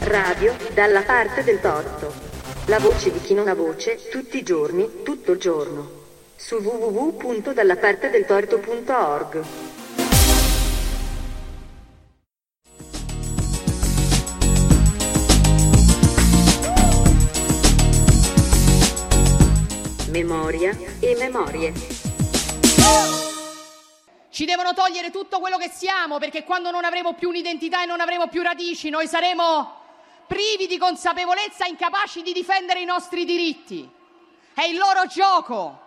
Radio dalla parte del torto. La voce di chi non ha voce, tutti i giorni, tutto il giorno. Su www.dallapartedeltorto.org. Memoria e memorie. Ci devono togliere tutto quello che siamo perché quando non avremo più un'identità e non avremo più radici, noi saremo privi di consapevolezza, incapaci di difendere i nostri diritti. È il loro gioco.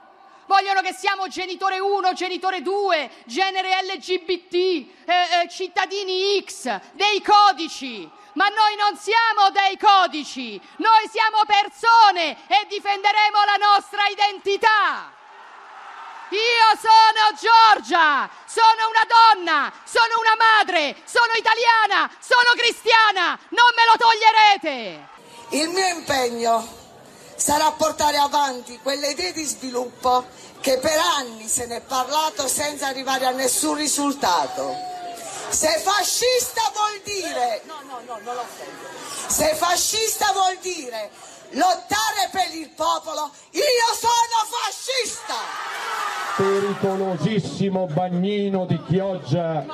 Vogliono che siamo genitore 1, genitore 2, genere LGBT, eh, eh, cittadini X, dei codici. Ma noi non siamo dei codici, noi siamo persone e difenderemo la nostra identità. Io sono Giorgia, sono una donna, sono una madre, sono italiana, sono cristiana, non me lo toglierete. Il mio impegno sarà portare avanti quelle idee di sviluppo che per anni se ne è parlato senza arrivare a nessun risultato. Se fascista vuol dire... No, no, no, non lo Se fascista vuol dire lottare per il popolo, io sono fascista! pericolosissimo bagnino di Chioggia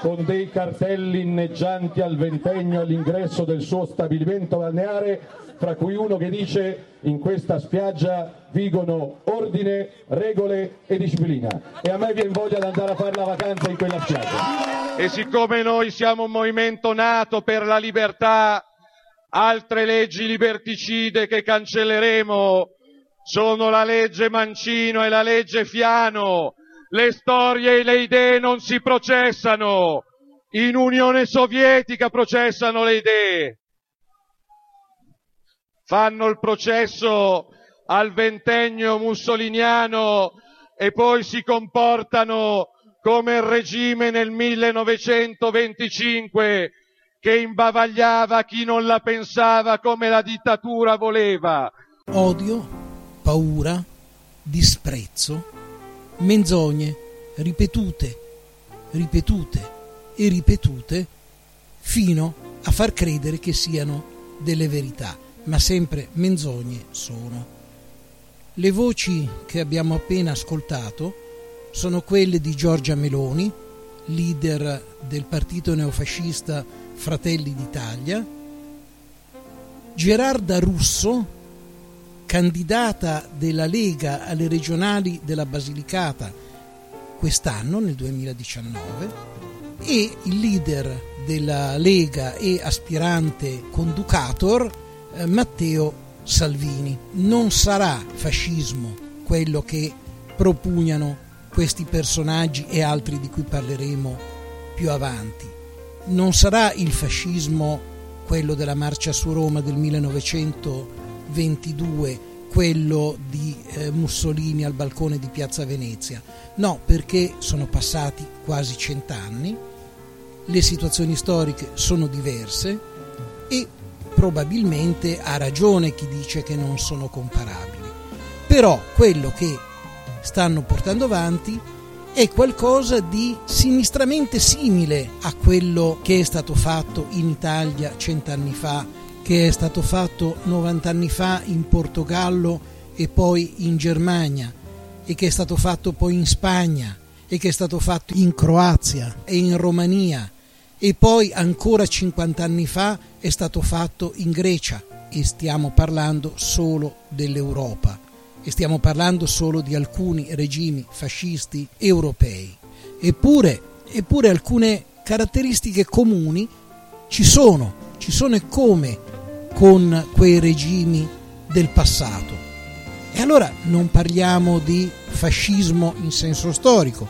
con dei cartelli inneggianti al ventennio all'ingresso del suo stabilimento balneare, tra cui uno che dice in questa spiaggia vigono ordine, regole e disciplina. E a me viene voglia di andare a fare la vacanza in quella spiaggia. E siccome noi siamo un movimento nato per la libertà, altre leggi liberticide che cancelleremo sono la legge Mancino e la legge Fiano. Le storie e le idee non si processano. In Unione Sovietica processano le idee. Fanno il processo al ventennio mussoliniano e poi si comportano come il regime nel 1925 che imbavagliava chi non la pensava come la dittatura voleva. Odio paura, disprezzo, menzogne ripetute, ripetute e ripetute fino a far credere che siano delle verità, ma sempre menzogne sono. Le voci che abbiamo appena ascoltato sono quelle di Giorgia Meloni, leader del partito neofascista Fratelli d'Italia, Gerarda Russo, candidata della Lega alle regionali della Basilicata quest'anno, nel 2019, e il leader della Lega e aspirante conducator eh, Matteo Salvini. Non sarà fascismo quello che propugnano questi personaggi e altri di cui parleremo più avanti. Non sarà il fascismo quello della marcia su Roma del 1900 22 quello di eh, Mussolini al balcone di Piazza Venezia. No, perché sono passati quasi cent'anni, le situazioni storiche sono diverse e probabilmente ha ragione chi dice che non sono comparabili. Però quello che stanno portando avanti è qualcosa di sinistramente simile a quello che è stato fatto in Italia cent'anni fa che è stato fatto 90 anni fa in Portogallo e poi in Germania e che è stato fatto poi in Spagna e che è stato fatto in Croazia e in Romania e poi ancora 50 anni fa è stato fatto in Grecia e stiamo parlando solo dell'Europa e stiamo parlando solo di alcuni regimi fascisti europei. Eppure, eppure alcune caratteristiche comuni ci sono, ci sono e come con quei regimi del passato. E allora non parliamo di fascismo in senso storico,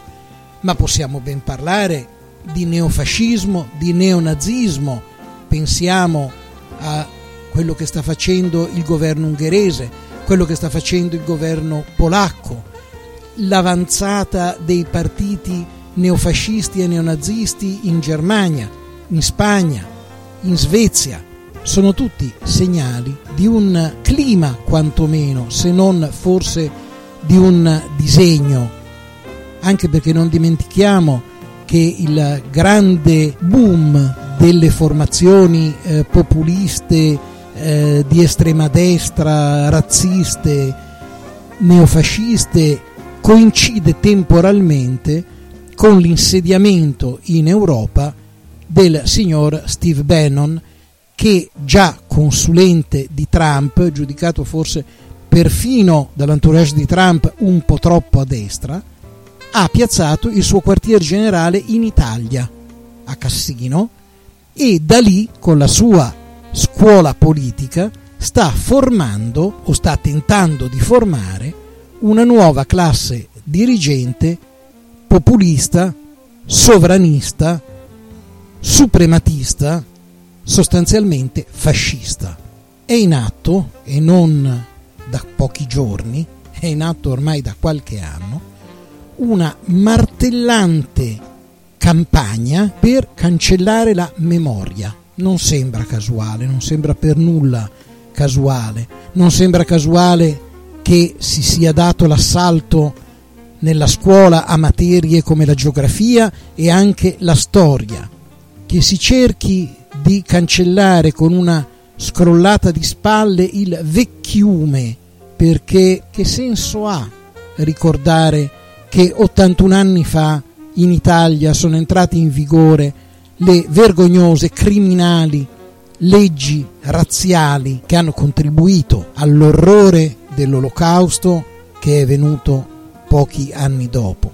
ma possiamo ben parlare di neofascismo, di neonazismo. Pensiamo a quello che sta facendo il governo ungherese, quello che sta facendo il governo polacco, l'avanzata dei partiti neofascisti e neonazisti in Germania, in Spagna, in Svezia sono tutti segnali di un clima quantomeno, se non forse di un disegno, anche perché non dimentichiamo che il grande boom delle formazioni eh, populiste eh, di estrema destra, razziste, neofasciste coincide temporalmente con l'insediamento in Europa del signor Steve Bannon che già consulente di Trump, giudicato forse perfino dall'entourage di Trump un po' troppo a destra, ha piazzato il suo quartier generale in Italia, a Cassino, e da lì, con la sua scuola politica, sta formando o sta tentando di formare una nuova classe dirigente populista, sovranista, suprematista, sostanzialmente fascista. È in atto, e non da pochi giorni, è in atto ormai da qualche anno, una martellante campagna per cancellare la memoria. Non sembra casuale, non sembra per nulla casuale, non sembra casuale che si sia dato l'assalto nella scuola a materie come la geografia e anche la storia, che si cerchi di cancellare con una scrollata di spalle il vecchiume, perché che senso ha ricordare che 81 anni fa in Italia sono entrate in vigore le vergognose, criminali leggi razziali che hanno contribuito all'orrore dell'olocausto che è venuto pochi anni dopo.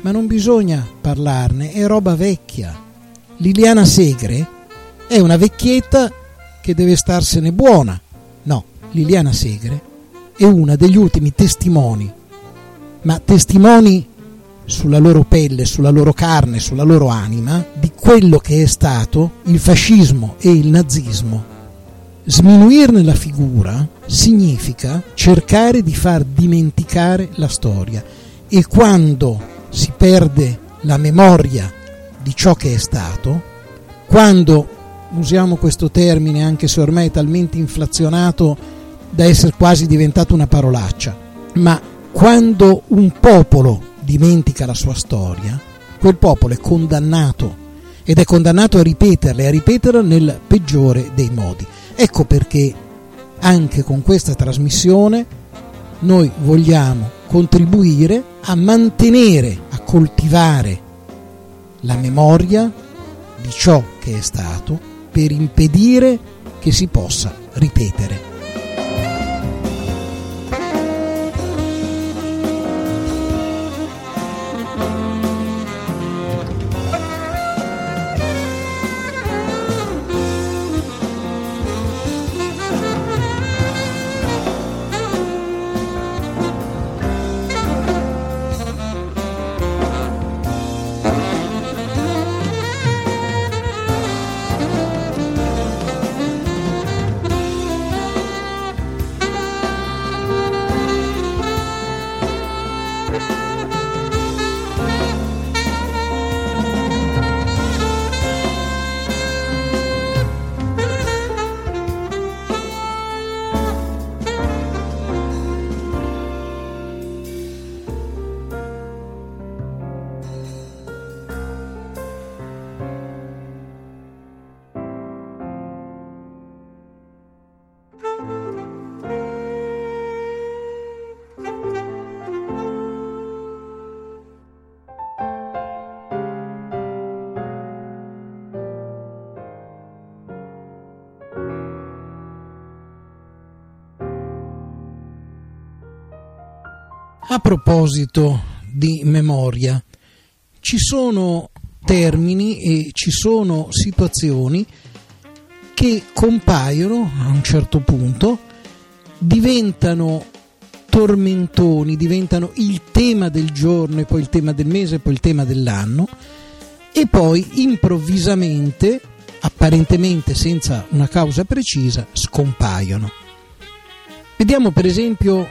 Ma non bisogna parlarne, è roba vecchia. Liliana Segre è una vecchietta che deve starsene buona. No, Liliana Segre è una degli ultimi testimoni ma testimoni sulla loro pelle, sulla loro carne, sulla loro anima di quello che è stato il fascismo e il nazismo. Sminuirne la figura significa cercare di far dimenticare la storia e quando si perde la memoria di ciò che è stato, quando usiamo questo termine anche se ormai è talmente inflazionato da essere quasi diventato una parolaccia, ma quando un popolo dimentica la sua storia, quel popolo è condannato ed è condannato a ripeterla e a ripeterla nel peggiore dei modi. Ecco perché anche con questa trasmissione noi vogliamo contribuire a mantenere, a coltivare la memoria di ciò che è stato per impedire che si possa ripetere. Proposito di memoria, ci sono termini e ci sono situazioni che compaiono a un certo punto, diventano tormentoni, diventano il tema del giorno e poi il tema del mese e poi il tema dell'anno e poi improvvisamente, apparentemente senza una causa precisa, scompaiono. Vediamo per esempio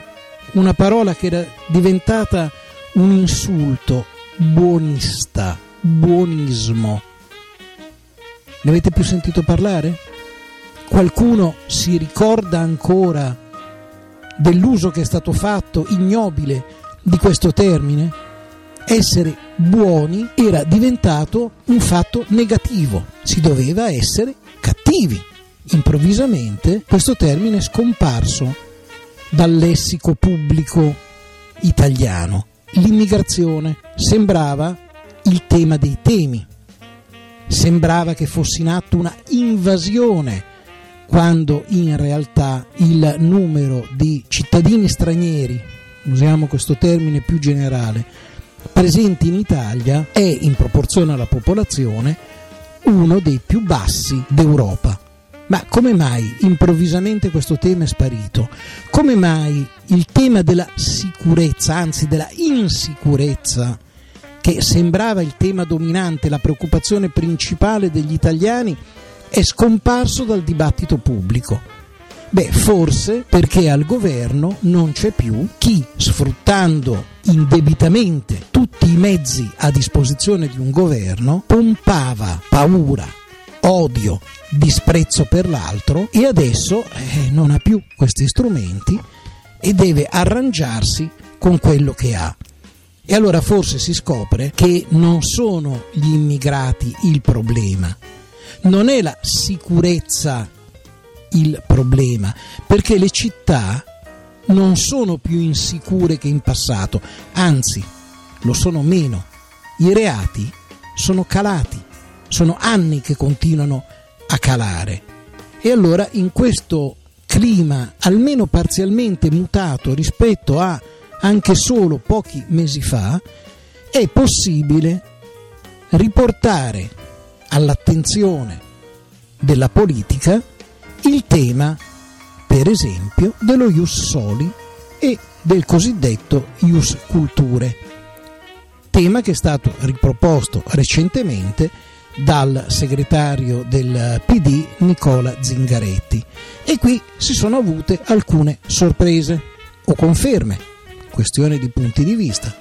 una parola che era diventata un insulto, buonista, buonismo. Ne avete più sentito parlare? Qualcuno si ricorda ancora dell'uso che è stato fatto ignobile di questo termine? essere buoni era diventato un fatto negativo, si doveva essere cattivi. Improvvisamente questo termine è scomparso dal lessico pubblico italiano. L'immigrazione sembrava il tema dei temi, sembrava che fosse in atto una invasione quando in realtà il numero di cittadini stranieri, usiamo questo termine più generale, presenti in Italia è in proporzione alla popolazione uno dei più bassi d'Europa. Ma come mai improvvisamente questo tema è sparito? Come mai il tema della sicurezza, anzi della insicurezza, che sembrava il tema dominante, la preoccupazione principale degli italiani, è scomparso dal dibattito pubblico. Beh, forse perché al governo non c'è più chi, sfruttando indebitamente tutti i mezzi a disposizione di un governo, pompava paura, odio, disprezzo per l'altro e adesso eh, non ha più questi strumenti e deve arrangiarsi con quello che ha. E allora forse si scopre che non sono gli immigrati il problema, non è la sicurezza il problema, perché le città non sono più insicure che in passato, anzi lo sono meno. I reati sono calati, sono anni che continuano a calare. E allora in questo clima almeno parzialmente mutato rispetto a anche solo pochi mesi fa, è possibile riportare all'attenzione della politica il tema, per esempio, dello ius soli e del cosiddetto ius culture, tema che è stato riproposto recentemente dal segretario del PD Nicola Zingaretti e qui si sono avute alcune sorprese o conferme, questione di punti di vista.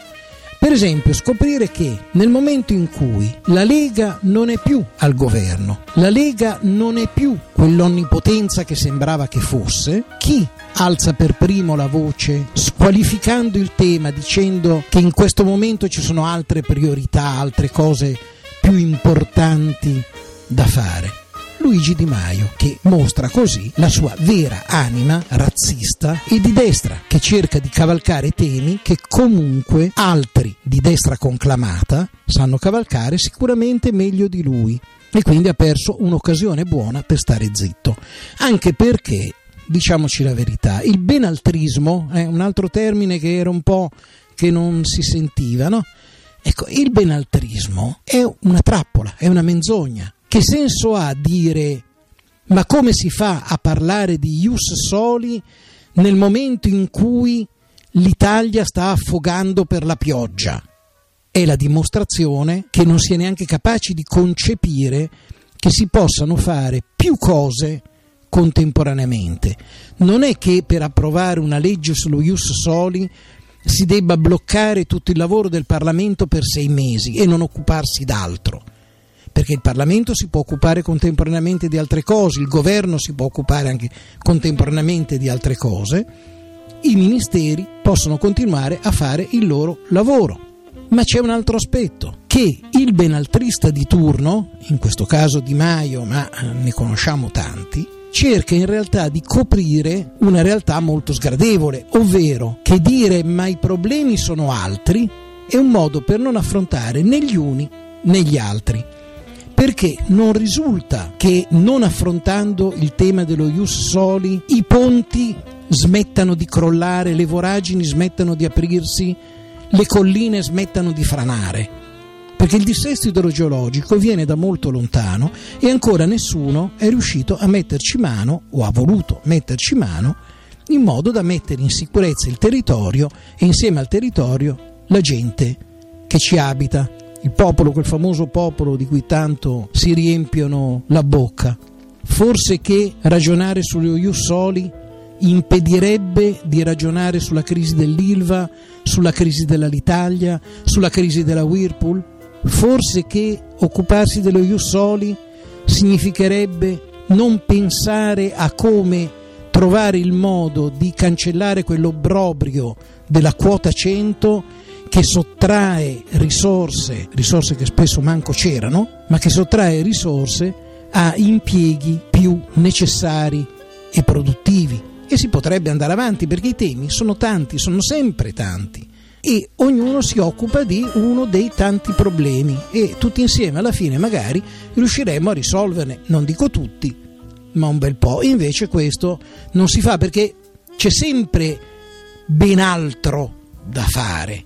Per esempio, scoprire che nel momento in cui la Lega non è più al governo, la Lega non è più quell'onnipotenza che sembrava che fosse, chi alza per primo la voce squalificando il tema dicendo che in questo momento ci sono altre priorità, altre cose più importanti da fare? Luigi Di Maio, che mostra così la sua vera anima razzista e di destra, che cerca di cavalcare temi che comunque altri di destra conclamata sanno cavalcare sicuramente meglio di lui e quindi ha perso un'occasione buona per stare zitto, anche perché diciamoci la verità, il benaltrismo è un altro termine che era un po' che non si sentiva, no? Ecco, il benaltrismo è una trappola, è una menzogna. Che senso ha dire ma come si fa a parlare di ius soli nel momento in cui l'Italia sta affogando per la pioggia? È la dimostrazione che non si è neanche capaci di concepire che si possano fare più cose contemporaneamente. Non è che per approvare una legge sullo ius soli si debba bloccare tutto il lavoro del Parlamento per sei mesi e non occuparsi d'altro perché il Parlamento si può occupare contemporaneamente di altre cose, il governo si può occupare anche contemporaneamente di altre cose, i ministeri possono continuare a fare il loro lavoro. Ma c'è un altro aspetto, che il benaltrista di turno, in questo caso Di Maio, ma eh, ne conosciamo tanti, cerca in realtà di coprire una realtà molto sgradevole, ovvero che dire ma i problemi sono altri è un modo per non affrontare né gli uni né gli altri perché non risulta che non affrontando il tema dello ius soli i ponti smettano di crollare, le voragini smettano di aprirsi, le colline smettano di franare. Perché il dissesto idrogeologico viene da molto lontano e ancora nessuno è riuscito a metterci mano o ha voluto metterci mano in modo da mettere in sicurezza il territorio e insieme al territorio la gente che ci abita il popolo, quel famoso popolo di cui tanto si riempiono la bocca. Forse che ragionare sullo Ius Soli impedirebbe di ragionare sulla crisi dell'Ilva, sulla crisi dell'Alitalia, sulla crisi della Whirlpool? Forse che occuparsi dello Ius Soli significherebbe non pensare a come trovare il modo di cancellare quell'obbrobrio della quota 100 che sottrae risorse, risorse che spesso manco c'erano, ma che sottrae risorse a impieghi più necessari e produttivi. E si potrebbe andare avanti perché i temi sono tanti, sono sempre tanti e ognuno si occupa di uno dei tanti problemi e tutti insieme alla fine magari riusciremo a risolverne, non dico tutti, ma un bel po'. Invece questo non si fa perché c'è sempre ben altro da fare.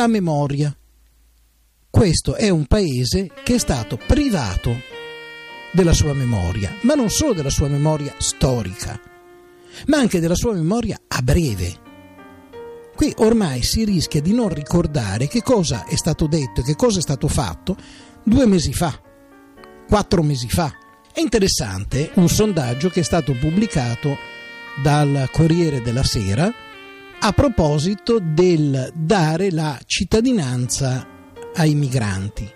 La memoria. Questo è un paese che è stato privato della sua memoria, ma non solo della sua memoria storica, ma anche della sua memoria a breve. Qui ormai si rischia di non ricordare che cosa è stato detto e che cosa è stato fatto due mesi fa, quattro mesi fa. È interessante un sondaggio che è stato pubblicato dal Corriere della Sera a proposito del dare la cittadinanza ai migranti.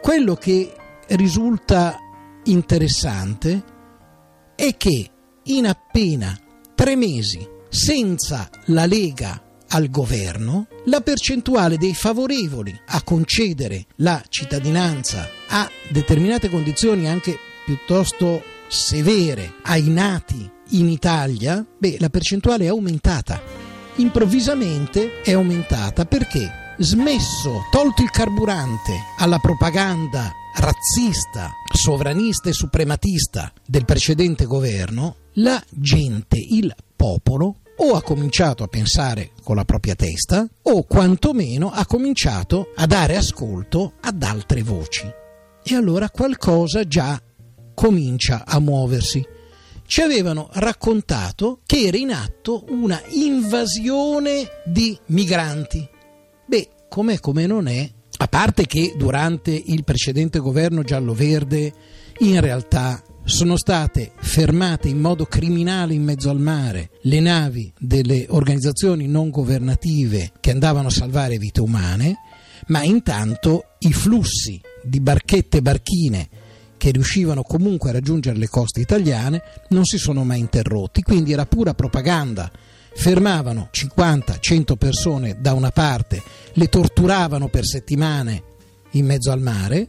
Quello che risulta interessante è che in appena tre mesi senza la Lega al governo, la percentuale dei favorevoli a concedere la cittadinanza a determinate condizioni anche piuttosto severe ai nati in Italia, beh, la percentuale è aumentata improvvisamente è aumentata perché smesso, tolto il carburante alla propaganda razzista, sovranista e suprematista del precedente governo, la gente, il popolo, o ha cominciato a pensare con la propria testa o quantomeno ha cominciato a dare ascolto ad altre voci. E allora qualcosa già comincia a muoversi. Ci avevano raccontato che era in atto una invasione di migranti. Beh, com'è come non è, a parte che durante il precedente governo giallo-verde in realtà sono state fermate in modo criminale in mezzo al mare le navi delle organizzazioni non governative che andavano a salvare vite umane, ma intanto i flussi di barchette e barchine che riuscivano comunque a raggiungere le coste italiane non si sono mai interrotti, quindi era pura propaganda. Fermavano 50-100 persone da una parte, le torturavano per settimane in mezzo al mare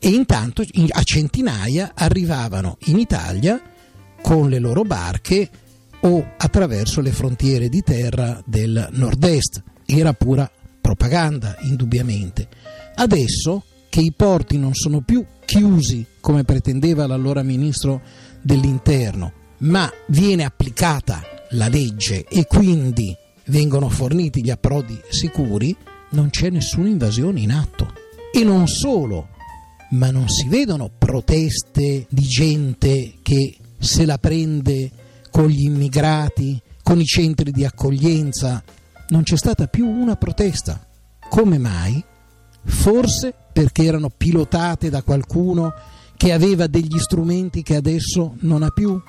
e intanto a centinaia arrivavano in Italia con le loro barche o attraverso le frontiere di terra del nord-est. Era pura propaganda, indubbiamente. Adesso che i porti non sono più chiusi come pretendeva l'allora ministro dell'interno, ma viene applicata la legge e quindi vengono forniti gli approdi sicuri, non c'è nessuna invasione in atto. E non solo, ma non si vedono proteste di gente che se la prende con gli immigrati, con i centri di accoglienza. Non c'è stata più una protesta. Come mai? Forse perché erano pilotate da qualcuno che aveva degli strumenti che adesso non ha più?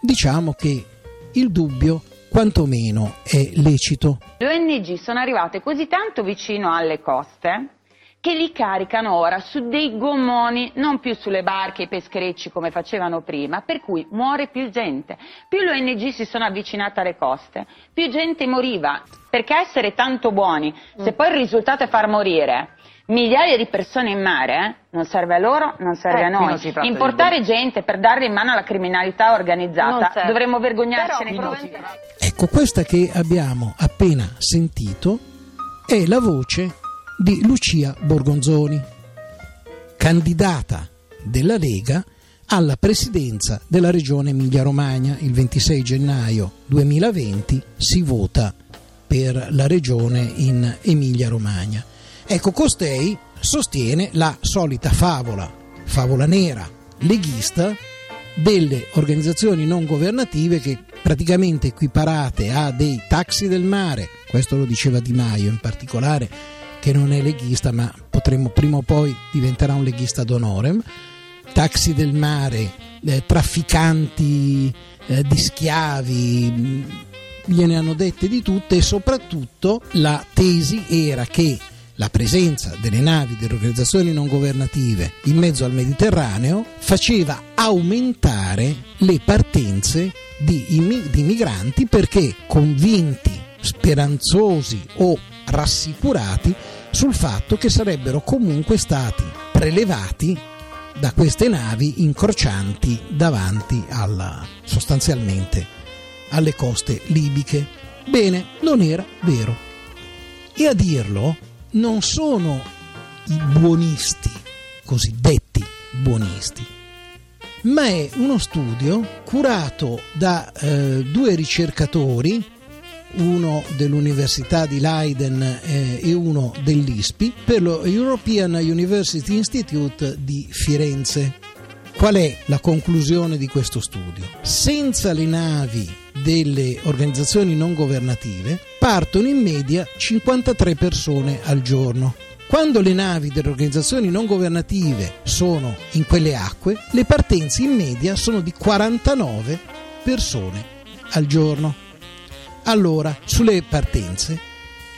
Diciamo che il dubbio quantomeno è lecito. Le ONG sono arrivate così tanto vicino alle coste che li caricano ora su dei gommoni, non più sulle barche e i pescherecci come facevano prima, per cui muore più gente. Più le ONG si sono avvicinate alle coste, più gente moriva. Perché essere tanto buoni, se poi il risultato è far morire migliaia di persone in mare, eh, non serve a loro, non serve Eh, a noi. Importare gente per darla in mano alla criminalità organizzata, dovremmo vergognarcene Però, Ecco, questa che abbiamo appena sentito è la voce di Lucia Borgonzoni, candidata della Lega alla presidenza della regione Emilia-Romagna. Il 26 gennaio 2020 si vota per la regione in Emilia-Romagna. Ecco, costei sostiene la solita favola, favola nera, leghista, delle organizzazioni non governative che praticamente equiparate a dei taxi del mare, questo lo diceva Di Maio in particolare, che non è leghista ma potremmo prima o poi diventerà un leghista d'onorem, taxi del mare, eh, trafficanti eh, di schiavi, gliene hanno dette di tutte e soprattutto la tesi era che la presenza delle navi delle organizzazioni non governative in mezzo al Mediterraneo faceva aumentare le partenze di, di migranti perché convinti, speranzosi o rassicurati sul fatto che sarebbero comunque stati prelevati da queste navi incrocianti davanti alla, sostanzialmente alle coste libiche. Bene, non era vero. E a dirlo non sono i buonisti, cosiddetti buonisti, ma è uno studio curato da eh, due ricercatori, uno dell'Università di Leiden eh, e uno dell'ISPI, per lo European University Institute di Firenze. Qual è la conclusione di questo studio? Senza le navi delle organizzazioni non governative partono in media 53 persone al giorno. Quando le navi delle organizzazioni non governative sono in quelle acque, le partenze in media sono di 49 persone al giorno. Allora, sulle partenze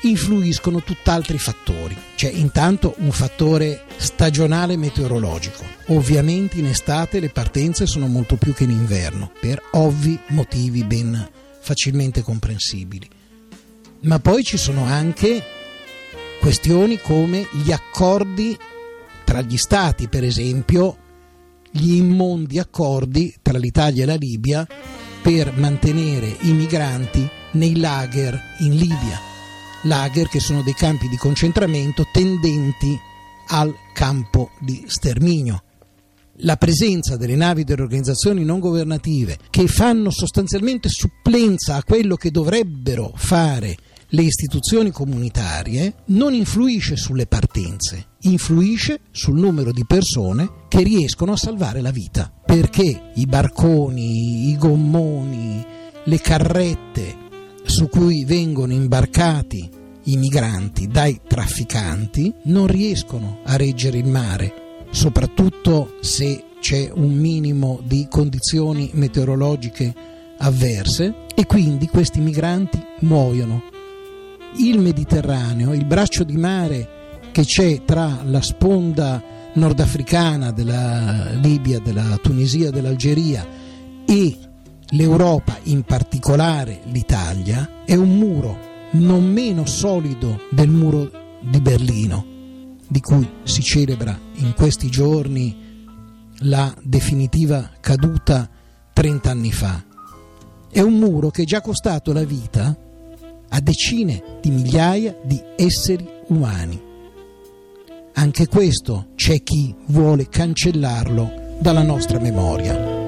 influiscono tutt'altri fattori. C'è intanto un fattore stagionale meteorologico. Ovviamente in estate le partenze sono molto più che in inverno, per ovvi motivi ben facilmente comprensibili. Ma poi ci sono anche questioni come gli accordi tra gli stati, per esempio gli immondi accordi tra l'Italia e la Libia per mantenere i migranti nei lager in Libia lager che sono dei campi di concentramento tendenti al campo di sterminio. La presenza delle navi delle organizzazioni non governative che fanno sostanzialmente supplenza a quello che dovrebbero fare le istituzioni comunitarie non influisce sulle partenze, influisce sul numero di persone che riescono a salvare la vita, perché i barconi, i gommoni, le carrette su cui vengono imbarcati i migranti dai trafficanti non riescono a reggere il mare, soprattutto se c'è un minimo di condizioni meteorologiche avverse e quindi questi migranti muoiono. Il Mediterraneo, il braccio di mare che c'è tra la sponda nordafricana della Libia, della Tunisia, dell'Algeria e l'Europa, in particolare l'Italia, è un muro non meno solido del muro di Berlino, di cui si celebra in questi giorni la definitiva caduta 30 anni fa. È un muro che è già costato la vita a decine di migliaia di esseri umani. Anche questo c'è chi vuole cancellarlo dalla nostra memoria.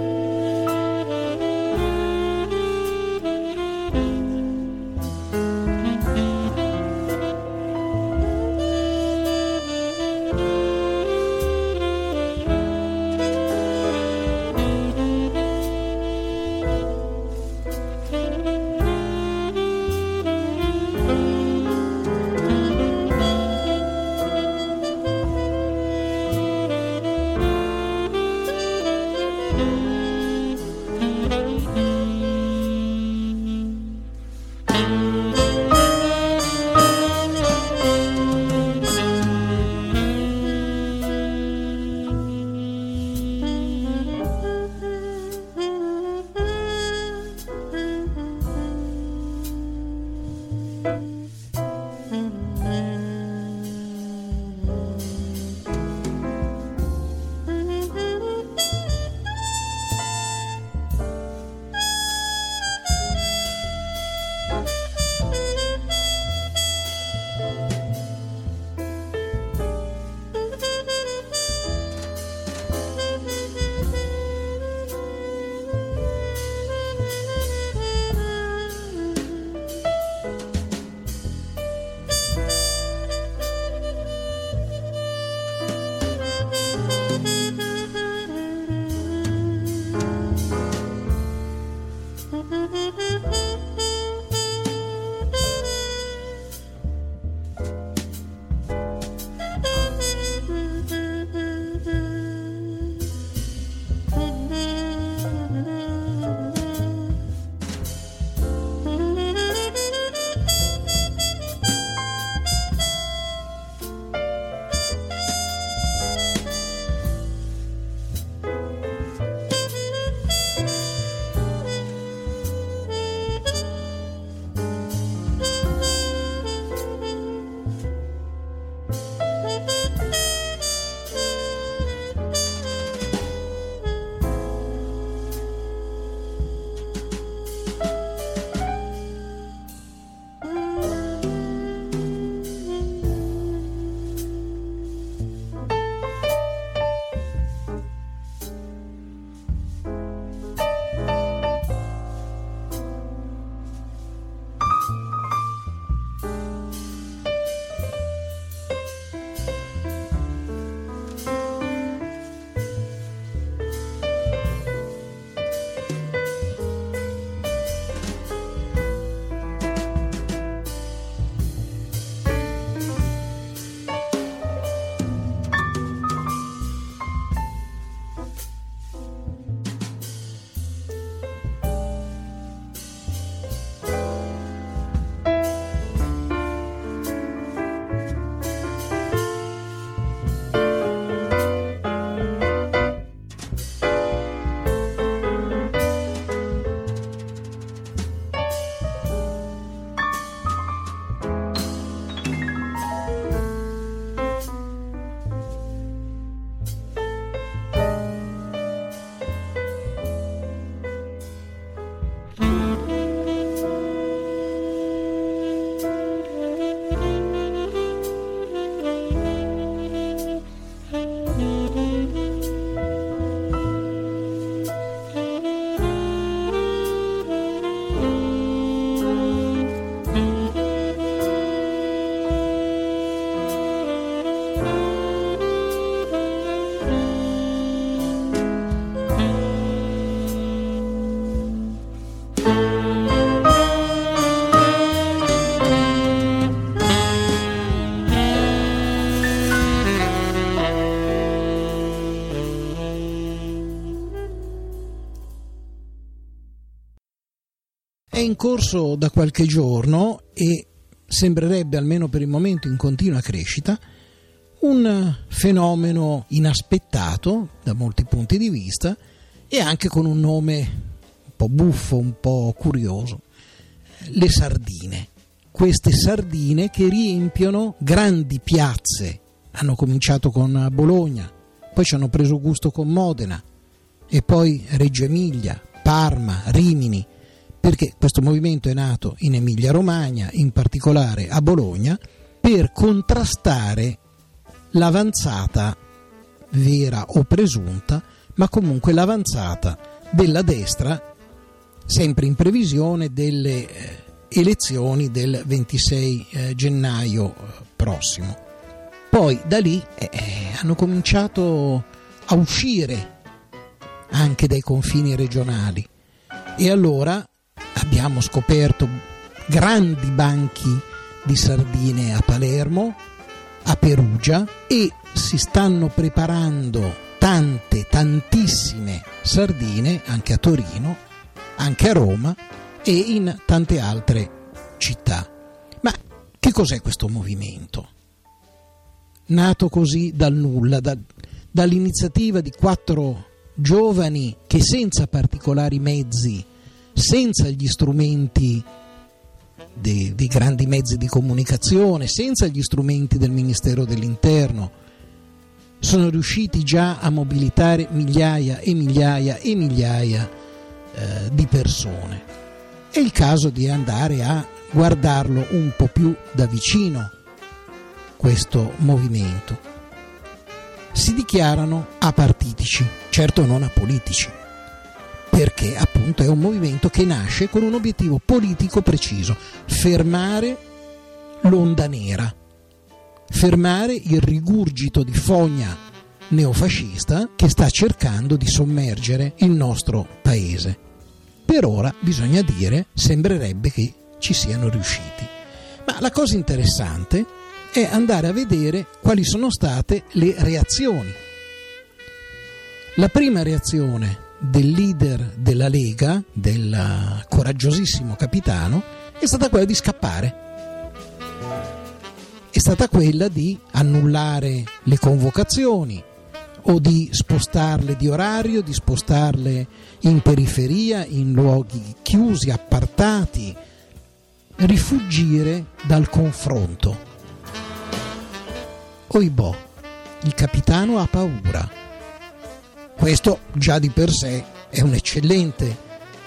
Corso da qualche giorno e sembrerebbe almeno per il momento in continua crescita un fenomeno inaspettato da molti punti di vista e anche con un nome un po' buffo, un po' curioso, le sardine. Queste sardine che riempiono grandi piazze, hanno cominciato con Bologna, poi ci hanno preso gusto con Modena e poi Reggio Emilia, Parma, Rimini, perché questo movimento è nato in Emilia Romagna, in particolare a Bologna, per contrastare l'avanzata vera o presunta, ma comunque l'avanzata della destra, sempre in previsione delle eh, elezioni del 26 eh, gennaio eh, prossimo. Poi da lì eh, hanno cominciato a uscire anche dai confini regionali e allora abbiamo scoperto grandi banchi di sardine a Palermo, a Perugia e si stanno preparando tante, tantissime sardine anche a Torino, anche a Roma e in tante altre città. Ma che cos'è questo movimento? Nato così dal nulla, da, dall'iniziativa di quattro giovani che senza particolari mezzi, senza gli strumenti dei, dei, grandi mezzi di comunicazione, senza gli strumenti del Ministero dell'Interno, sono riusciti già a mobilitare migliaia e migliaia e migliaia eh, di persone. È il caso di andare a guardarlo un po' più da vicino, questo movimento. Si dichiarano apartitici, certo non apolitici, perché appunto è un movimento che nasce con un obiettivo politico preciso, fermare l'onda nera, fermare il rigurgito di fogna neofascista che sta cercando di sommergere il nostro paese. Per ora, bisogna dire, sembrerebbe che ci siano riusciti. Ma la cosa interessante è andare a vedere quali sono state le reazioni. La prima reazione del leader della Lega, del coraggiosissimo capitano, è stata quella di scappare. È stata quella di annullare le convocazioni o di spostarle di orario, di spostarle in periferia, in luoghi chiusi, appartati, rifugire dal confronto Oibò, il capitano ha paura. Questo già di per sé è un eccellente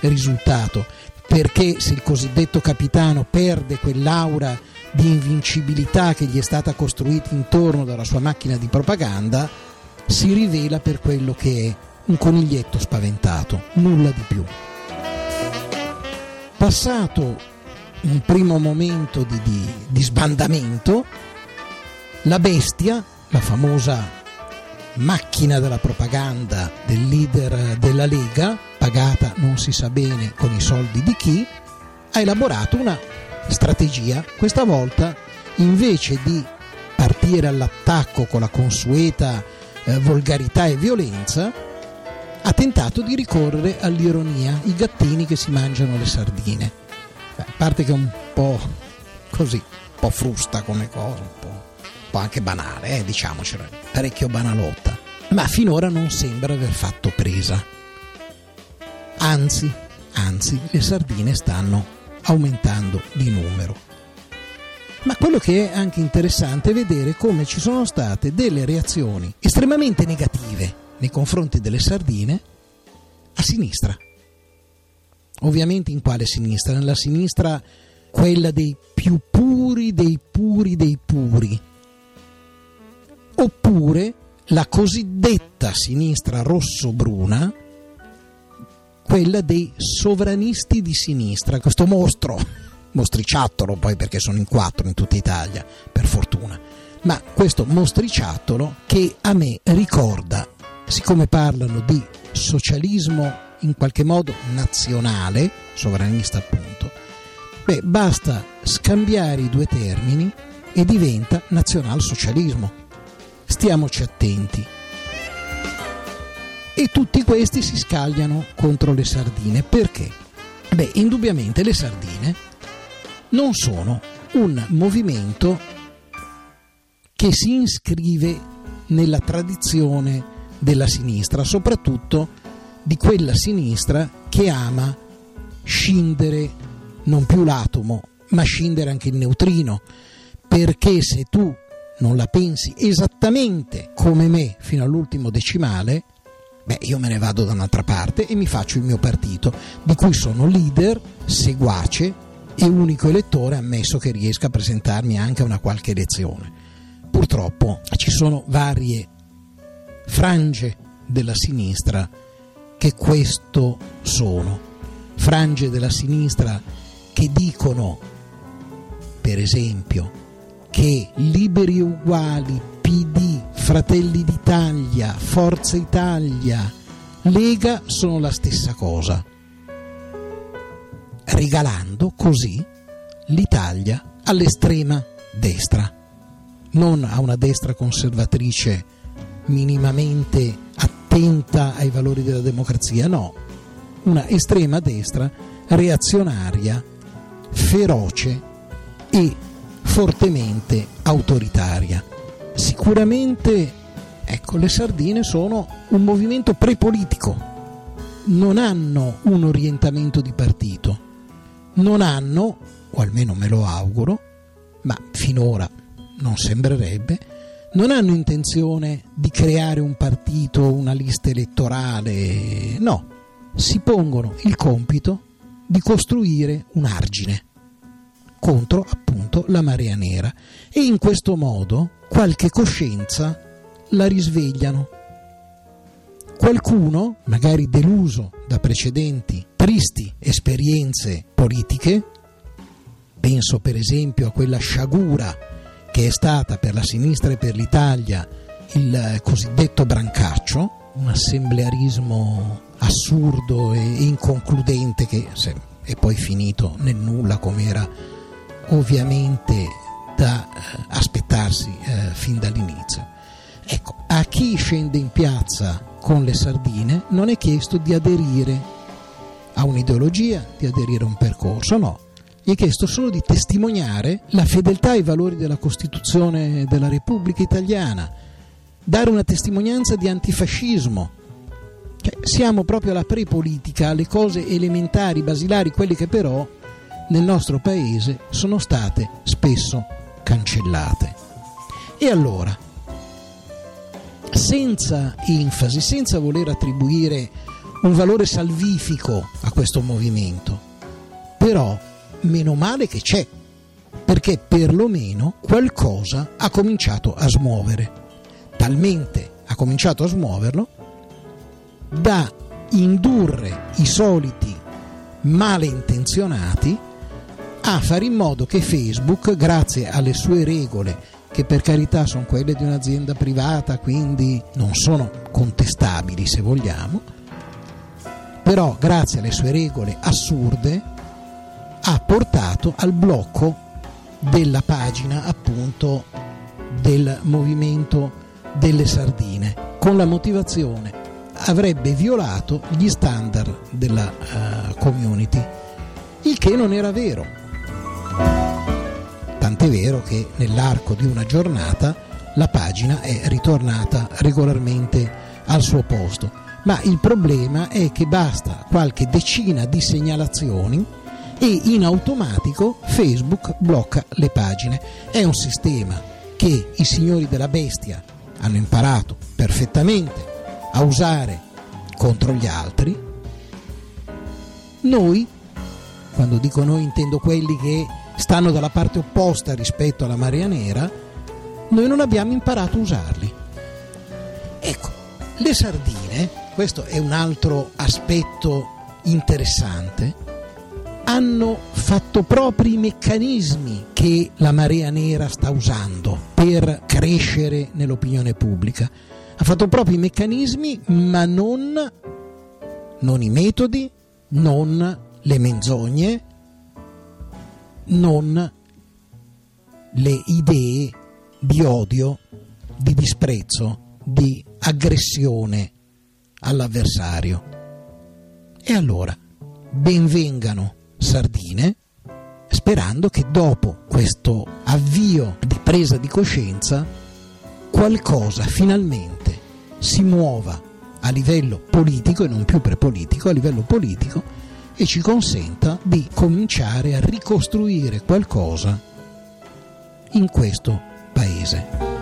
risultato, perché se il cosiddetto capitano perde quell'aura di invincibilità che gli è stata costruita intorno dalla sua macchina di propaganda, si rivela per quello che è un coniglietto spaventato, nulla di più. Passato un primo momento di, di, di sbandamento, la bestia, la famosa macchina della propaganda del leader della Lega, pagata non si sa bene con i soldi di chi, ha elaborato una strategia, questa volta invece di partire all'attacco con la consueta eh, volgarità e violenza, ha tentato di ricorrere all'ironia, i gattini che si mangiano le sardine. Beh, a parte che è un po' così, un po' frusta come cosa, un po' po' anche banale, eh, diciamocelo, parecchio banalotta, ma finora non sembra aver fatto presa. Anzi, anzi, le sardine stanno aumentando di numero. Ma quello che è anche interessante è vedere come ci sono state delle reazioni estremamente negative nei confronti delle sardine a sinistra. Ovviamente in quale sinistra? Nella sinistra quella dei più puri dei puri dei puri, oppure la cosiddetta sinistra rosso-bruna, quella dei sovranisti di sinistra, questo mostro, mostriciattolo poi perché sono in quattro in tutta Italia, per fortuna, ma questo mostriciattolo che a me ricorda, siccome parlano di socialismo in qualche modo nazionale, sovranista appunto, beh, basta scambiare i due termini e diventa nazionalsocialismo stiamoci attenti. E tutti questi si scagliano contro le sardine. Perché? Beh, indubbiamente le sardine non sono un movimento che si iscrive nella tradizione della sinistra, soprattutto di quella sinistra che ama scindere non più l'atomo, ma scindere anche il neutrino, perché se tu non la pensi esattamente come me fino all'ultimo decimale, beh, io me ne vado da un'altra parte e mi faccio il mio partito, di cui sono leader, seguace e unico elettore, ammesso che riesca a presentarmi anche a una qualche elezione. Purtroppo ci sono varie frange della sinistra che questo sono. Frange della sinistra che dicono, per esempio, che liberi uguali, PD, Fratelli d'Italia, Forza Italia, Lega sono la stessa cosa, regalando così l'Italia all'estrema destra, non a una destra conservatrice minimamente attenta ai valori della democrazia, no, una estrema destra reazionaria, feroce e fortemente autoritaria. Sicuramente ecco, le sardine sono un movimento prepolitico, non hanno un orientamento di partito, non hanno, o almeno me lo auguro, ma finora non sembrerebbe, non hanno intenzione di creare un partito, una lista elettorale, no, si pongono il compito di costruire un argine contro appunto la marea nera e in questo modo qualche coscienza la risvegliano. Qualcuno, magari deluso da precedenti tristi esperienze politiche, penso per esempio a quella sciagura che è stata per la sinistra e per l'Italia il cosiddetto brancaccio, un assemblearismo assurdo e inconcludente che è poi finito nel nulla come era ovviamente da eh, aspettarsi eh, fin dall'inizio. Ecco, a chi scende in piazza con le sardine non è chiesto di aderire a un'ideologia, di aderire a un percorso, no. Gli è chiesto solo di testimoniare la fedeltà ai valori della Costituzione della Repubblica Italiana, dare una testimonianza di antifascismo. Cioè, siamo proprio alla prepolitica, alle cose elementari, basilari, quelle che però nel nostro paese sono state spesso cancellate. E allora, senza enfasi, senza voler attribuire un valore salvifico a questo movimento, però meno male che c'è, perché perlomeno qualcosa ha cominciato a smuovere, talmente ha cominciato a smuoverlo da indurre i soliti malintenzionati a fare in modo che Facebook, grazie alle sue regole, che per carità sono quelle di un'azienda privata, quindi non sono contestabili se vogliamo, però grazie alle sue regole assurde ha portato al blocco della pagina appunto del movimento delle sardine. Con la motivazione avrebbe violato gli standard della uh, community il che non era vero Tant'è vero che nell'arco di una giornata la pagina è ritornata regolarmente al suo posto. Ma il problema è che basta qualche decina di segnalazioni e in automatico Facebook blocca le pagine. È un sistema che i signori della bestia hanno imparato perfettamente a usare contro gli altri. Noi, quando dico noi intendo quelli che stanno dalla parte opposta rispetto alla marea nera, noi non abbiamo imparato a usarli. Ecco, le sardine, questo è un altro aspetto interessante, hanno fatto propri i meccanismi che la marea nera sta usando per crescere nell'opinione pubblica. Ha fatto propri i meccanismi, ma non, non i metodi, non le menzogne, non le idee di odio, di disprezzo, di aggressione all'avversario. E allora benvengano sardine, sperando che dopo questo avvio di presa di coscienza qualcosa finalmente si muova a livello politico e non più prepolitico, a livello politico e ci consenta di cominciare a ricostruire qualcosa in questo paese.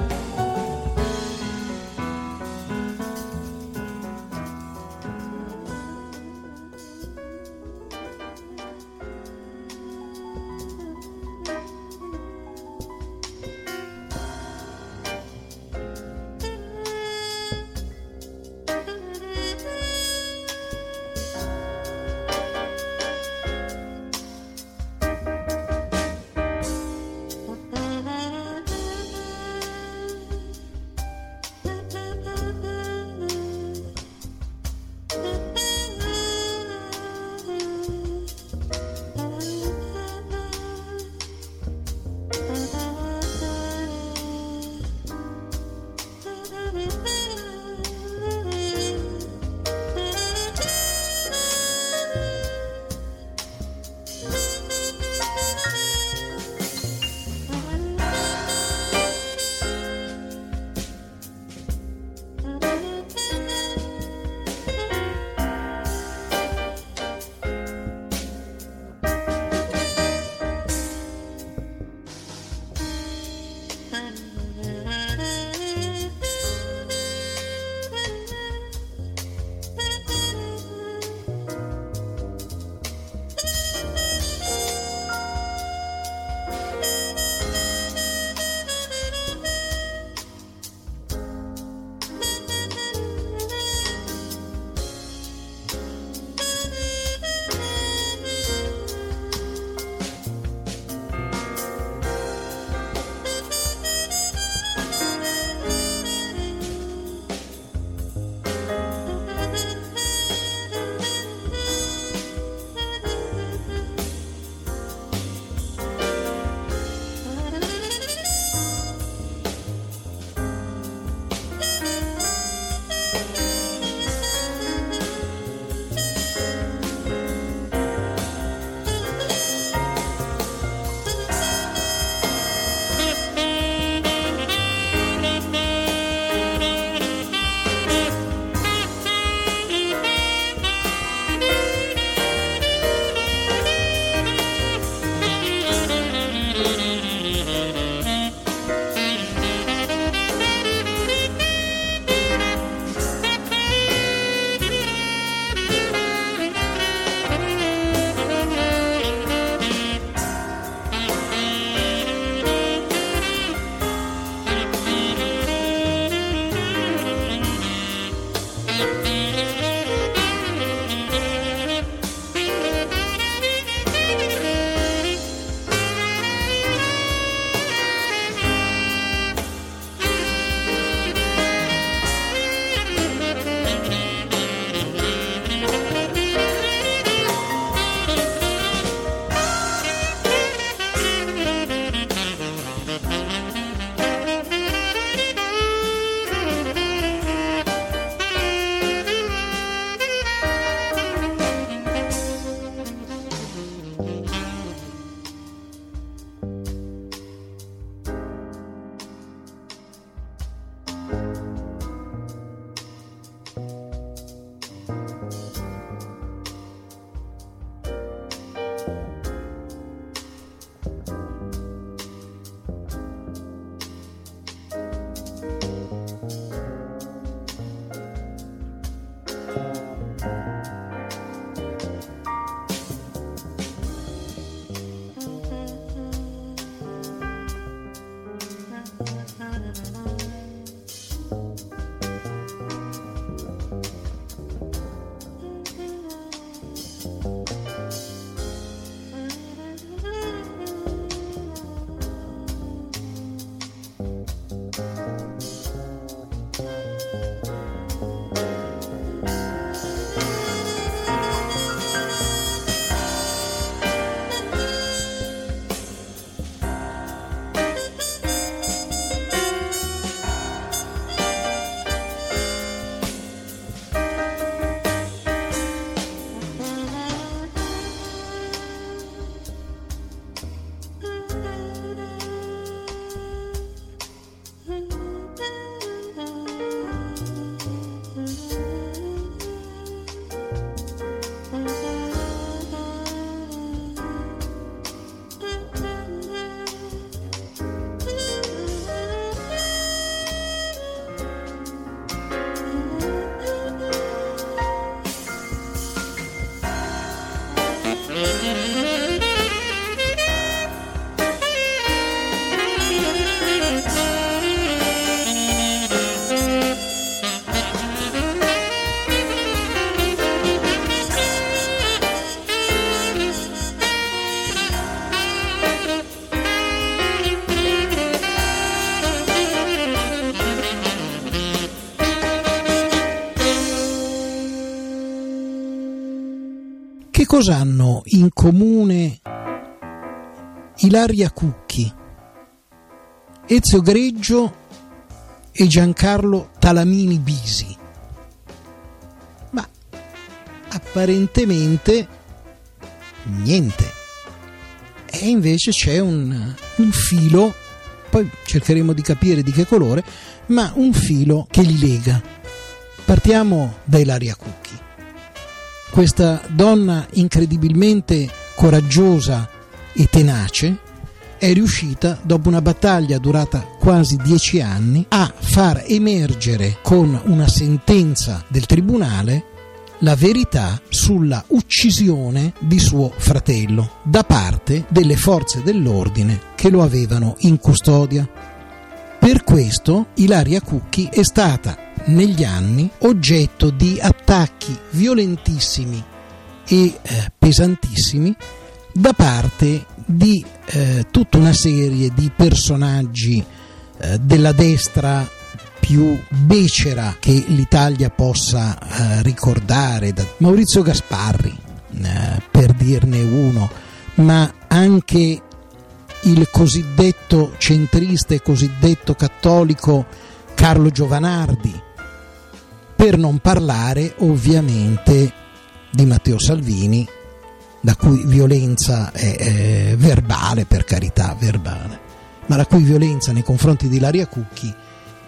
Cosa hanno in comune Ilaria Cucchi, Ezio Greggio e Giancarlo Talamini Bisi? Ma apparentemente niente. E invece c'è un, un filo, poi cercheremo di capire di che colore, ma un filo che li lega. Partiamo da Ilaria Cucchi. Questa donna incredibilmente coraggiosa e tenace è riuscita, dopo una battaglia durata quasi dieci anni, a far emergere con una sentenza del tribunale la verità sulla uccisione di suo fratello da parte delle forze dell'ordine che lo avevano in custodia. Per questo Ilaria Cucchi è stata negli anni oggetto di attacchi violentissimi e eh, pesantissimi da parte di eh, tutta una serie di personaggi eh, della destra più becera che l'Italia possa eh, ricordare, da Maurizio Gasparri, eh, per dirne uno, ma anche il cosiddetto centrista e cosiddetto cattolico Carlo Giovanardi, per non parlare ovviamente di Matteo Salvini, la cui violenza è, è verbale, per carità, verbale, ma la cui violenza nei confronti di Laria Cucchi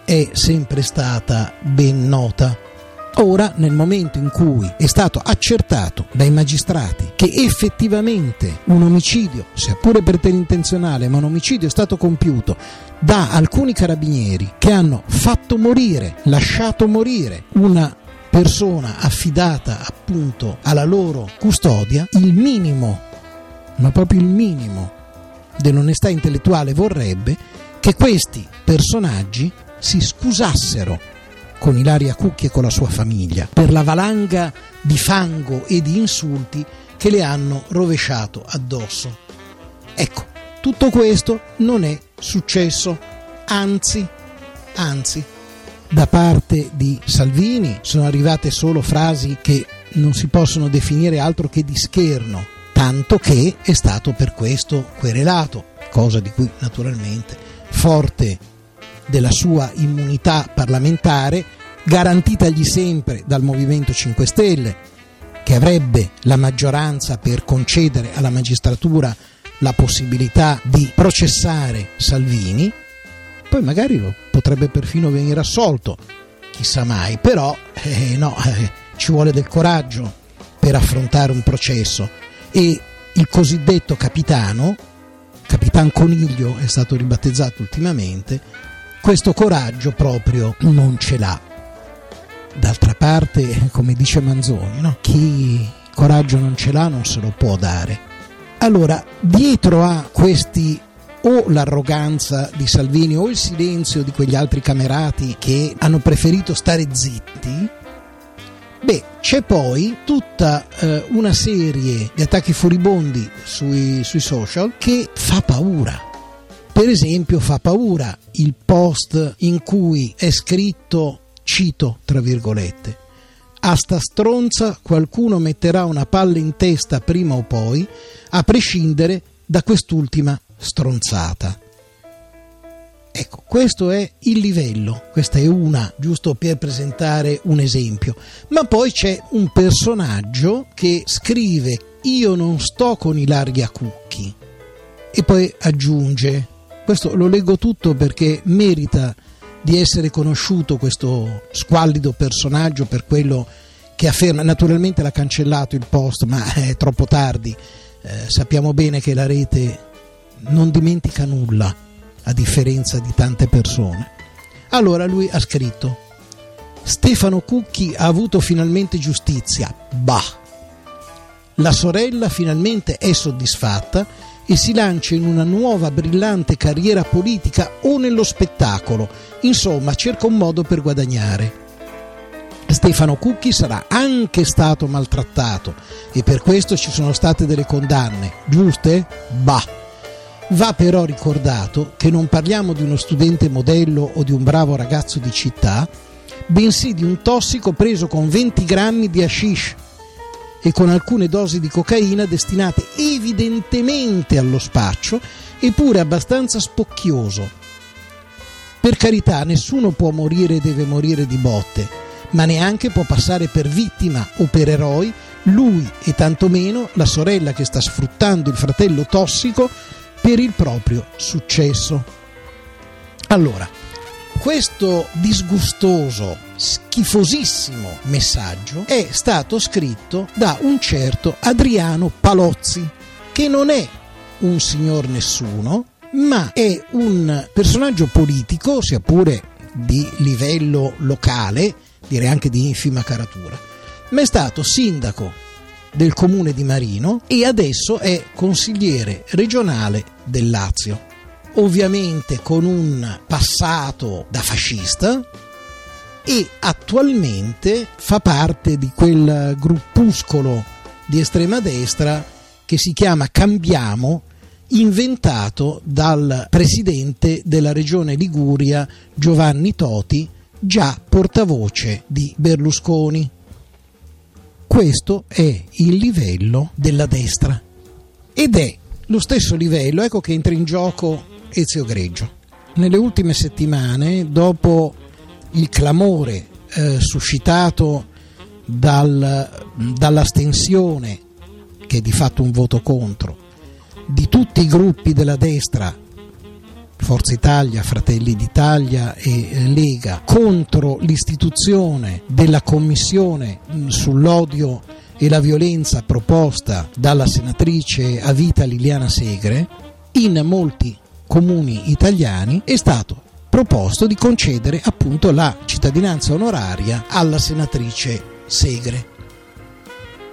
è sempre stata ben nota. Ora, nel momento in cui è stato accertato dai magistrati che effettivamente un omicidio, sia pure per intenzionale, ma un omicidio è stato compiuto da alcuni carabinieri che hanno fatto morire, lasciato morire una persona affidata appunto alla loro custodia, il minimo, ma proprio il minimo dell'onestà intellettuale vorrebbe che questi personaggi si scusassero con Ilaria Cucchi e con la sua famiglia per la valanga di fango e di insulti che le hanno rovesciato addosso. Ecco, tutto questo non è successo, anzi, anzi, da parte di Salvini sono arrivate solo frasi che non si possono definire altro che di scherno, tanto che è stato per questo querelato, cosa di cui naturalmente forte della sua immunità parlamentare, garantitagli sempre dal Movimento 5 Stelle, che avrebbe la maggioranza per concedere alla magistratura la possibilità di processare Salvini, poi magari lo potrebbe perfino venire assolto, chissà mai, però eh, no, eh, ci vuole del coraggio per affrontare un processo e il cosiddetto capitano, Capitan Coniglio è stato ribattezzato ultimamente, questo coraggio proprio non ce l'ha. D'altra parte, come dice Manzoni, no? chi coraggio non ce l'ha non se lo può dare. Allora, dietro a questi o l'arroganza di Salvini o il silenzio di quegli altri camerati che hanno preferito stare zitti, beh, c'è poi tutta eh, una serie di attacchi furibondi sui, sui social che fa paura. Per esempio fa paura il post in cui è scritto, cito tra virgolette, a sta stronza qualcuno metterà una palla in testa prima o poi, a prescindere da quest'ultima stronzata. Ecco, questo è il livello, questa è una, giusto per presentare un esempio. Ma poi c'è un personaggio che scrive io non sto con Ilaria Cucchi e poi aggiunge questo lo leggo tutto perché merita di essere conosciuto questo squallido personaggio per quello che afferma. Naturalmente l'ha cancellato il post, ma è troppo tardi. Eh, sappiamo bene che la rete non dimentica nulla, a differenza di tante persone. Allora lui ha scritto: Stefano Cucchi ha avuto finalmente giustizia. Bah! La sorella finalmente è soddisfatta e si lancia in una nuova brillante carriera politica o nello spettacolo, insomma cerca un modo per guadagnare. Stefano Cucchi sarà anche stato maltrattato e per questo ci sono state delle condanne, giuste? Bah! Va però ricordato che non parliamo di uno studente modello o di un bravo ragazzo di città, bensì di un tossico preso con 20 grammi di hashish e con alcune dosi di cocaina destinate evidentemente allo spaccio, eppure abbastanza spocchioso. Per carità, nessuno può morire e deve morire di botte, ma neanche può passare per vittima o per eroi lui e tantomeno la sorella che sta sfruttando il fratello tossico per il proprio successo. Allora, questo disgustoso, schifosissimo messaggio è stato scritto da un certo Adriano Palozzi, che non è un signor nessuno, ma è un personaggio politico, sia pure di livello locale, direi anche di infima caratura, ma è stato sindaco del comune di Marino e adesso è consigliere regionale del Lazio. Ovviamente con un passato da fascista e attualmente fa parte di quel gruppuscolo di estrema destra che si chiama Cambiamo, inventato dal presidente della regione Liguria Giovanni Toti, già portavoce di Berlusconi. Questo è il livello della destra ed è lo stesso livello, ecco che entra in gioco Ezio Greggio. Nelle ultime settimane, dopo il clamore eh, suscitato dal, dall'astensione, che è di fatto un voto contro, di tutti i gruppi della destra Forza Italia, Fratelli d'Italia e eh, Lega contro l'istituzione della commissione sull'odio e la violenza proposta dalla senatrice a vita Liliana Segre, in molti comuni italiani è stato proposto di concedere appunto la cittadinanza onoraria alla senatrice Segre.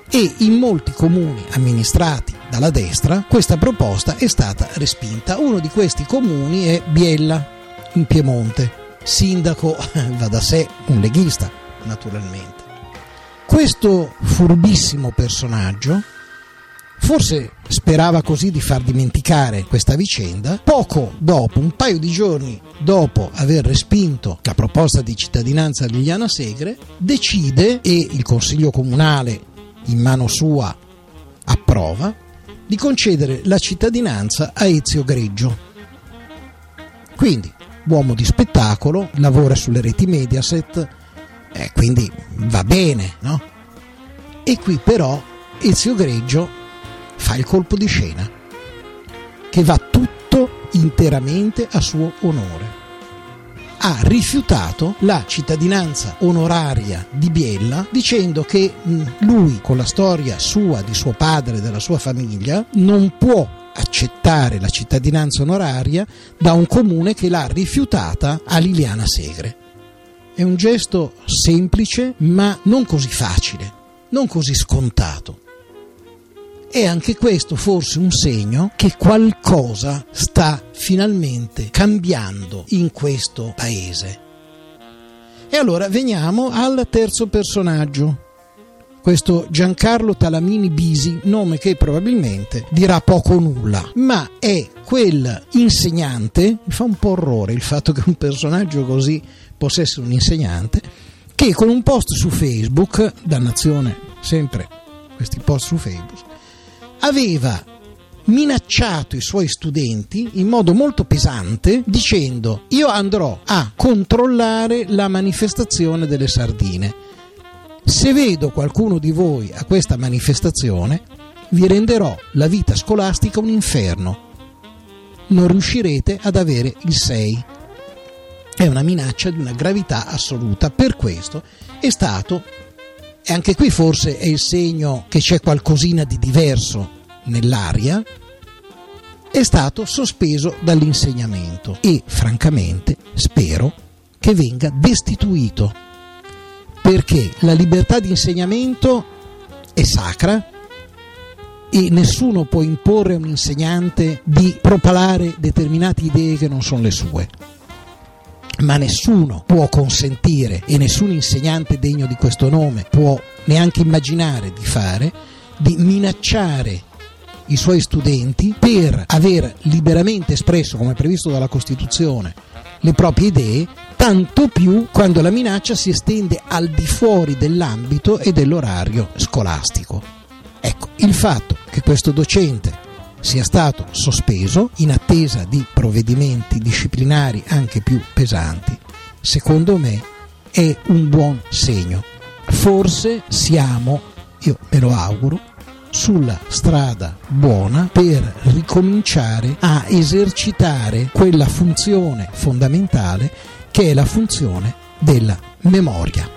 E in molti comuni amministrati dalla destra questa proposta è stata respinta. Uno di questi comuni è Biella, in Piemonte. Sindaco va da sé un leghista, naturalmente. Questo furbissimo personaggio forse sperava così di far dimenticare questa vicenda, poco dopo, un paio di giorni dopo aver respinto la proposta di cittadinanza a Liliana Segre, decide, e il Consiglio Comunale in mano sua approva, di concedere la cittadinanza a Ezio Greggio. Quindi, uomo di spettacolo, lavora sulle reti Mediaset, eh, quindi va bene, no? E qui però Ezio Greggio fa il colpo di scena, che va tutto interamente a suo onore ha rifiutato la cittadinanza onoraria di Biella dicendo che lui con la storia sua, di suo padre e della sua famiglia non può accettare la cittadinanza onoraria da un comune che l'ha rifiutata a Liliana Segre. È un gesto semplice ma non così facile, non così scontato. È anche questo forse un segno che qualcosa sta finalmente cambiando in questo paese. E allora veniamo al terzo personaggio, questo Giancarlo Talamini Bisi, nome che probabilmente dirà poco o nulla, ma è quel insegnante, mi fa un po' orrore il fatto che un personaggio così possa essere un insegnante, che con un post su Facebook, dannazione sempre questi post su Facebook, aveva minacciato i suoi studenti in modo molto pesante dicendo io andrò a controllare la manifestazione delle sardine. Se vedo qualcuno di voi a questa manifestazione vi renderò la vita scolastica un inferno. Non riuscirete ad avere il 6. È una minaccia di una gravità assoluta. Per questo è stato e anche qui forse è il segno che c'è qualcosina di diverso nell'aria, è stato sospeso dall'insegnamento e francamente spero che venga destituito perché la libertà di insegnamento è sacra e nessuno può imporre a un insegnante di propalare determinate idee che non sono le sue ma nessuno può consentire e nessun insegnante degno di questo nome può neanche immaginare di fare di minacciare i suoi studenti per aver liberamente espresso, come previsto dalla Costituzione, le proprie idee, tanto più quando la minaccia si estende al di fuori dell'ambito e dell'orario scolastico. Ecco, il fatto che questo docente sia stato sospeso in attesa di provvedimenti disciplinari anche più pesanti, secondo me è un buon segno. Forse siamo, io me lo auguro, sulla strada buona per ricominciare a esercitare quella funzione fondamentale che è la funzione della memoria.